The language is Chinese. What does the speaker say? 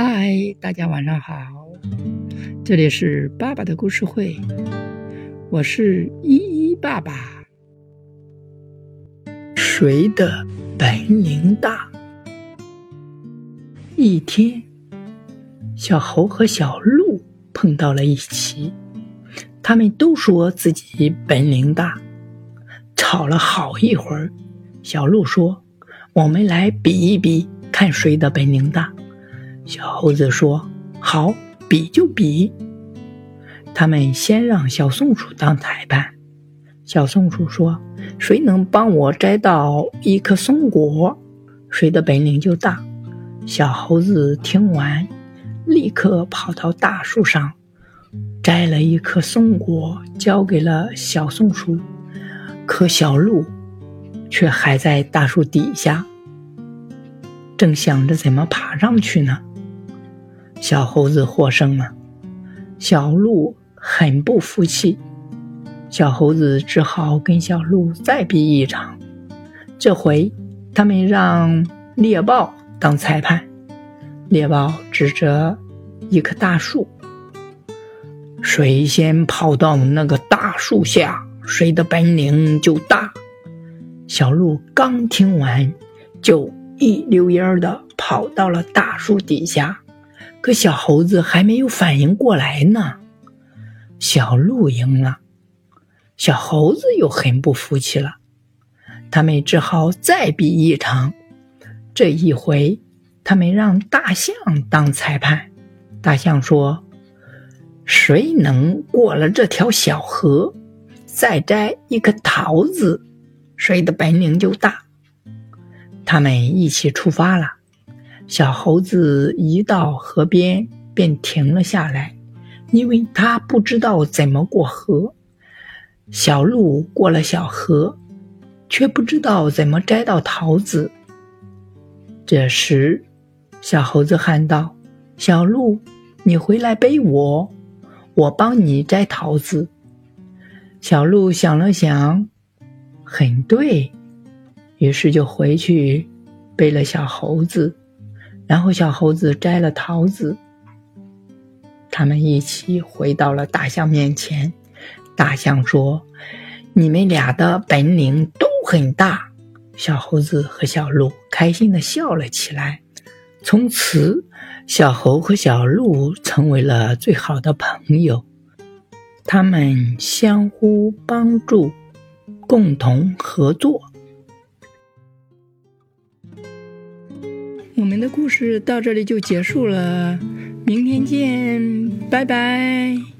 嗨，大家晚上好，这里是爸爸的故事会，我是依依爸爸。谁的本领大？一天，小猴和小鹿碰到了一起，他们都说自己本领大，吵了好一会儿。小鹿说：“我们来比一比，看谁的本领大。”小猴子说：“好，比就比。”他们先让小松鼠当裁判。小松鼠说：“谁能帮我摘到一颗松果，谁的本领就大。”小猴子听完，立刻跑到大树上，摘了一颗松果，交给了小松鼠。可小鹿却还在大树底下，正想着怎么爬上去呢。小猴子获胜了，小鹿很不服气。小猴子只好跟小鹿再比一场。这回，他们让猎豹当裁判。猎豹指着一棵大树：“谁先跑到那个大树下，谁的本领就大。”小鹿刚听完，就一溜烟儿的跑到了大树底下。可小猴子还没有反应过来呢，小鹿赢了，小猴子又很不服气了，他们只好再比一场。这一回，他们让大象当裁判。大象说：“谁能过了这条小河，再摘一颗桃子，谁的本领就大。”他们一起出发了。小猴子一到河边便停了下来，因为他不知道怎么过河。小鹿过了小河，却不知道怎么摘到桃子。这时，小猴子喊道：“小鹿，你回来背我，我帮你摘桃子。”小鹿想了想，很对，于是就回去背了小猴子。然后小猴子摘了桃子，他们一起回到了大象面前。大象说：“你们俩的本领都很大。”小猴子和小鹿开心的笑了起来。从此，小猴和小鹿成为了最好的朋友。他们相互帮助，共同合作。我们的故事到这里就结束了，明天见，拜拜。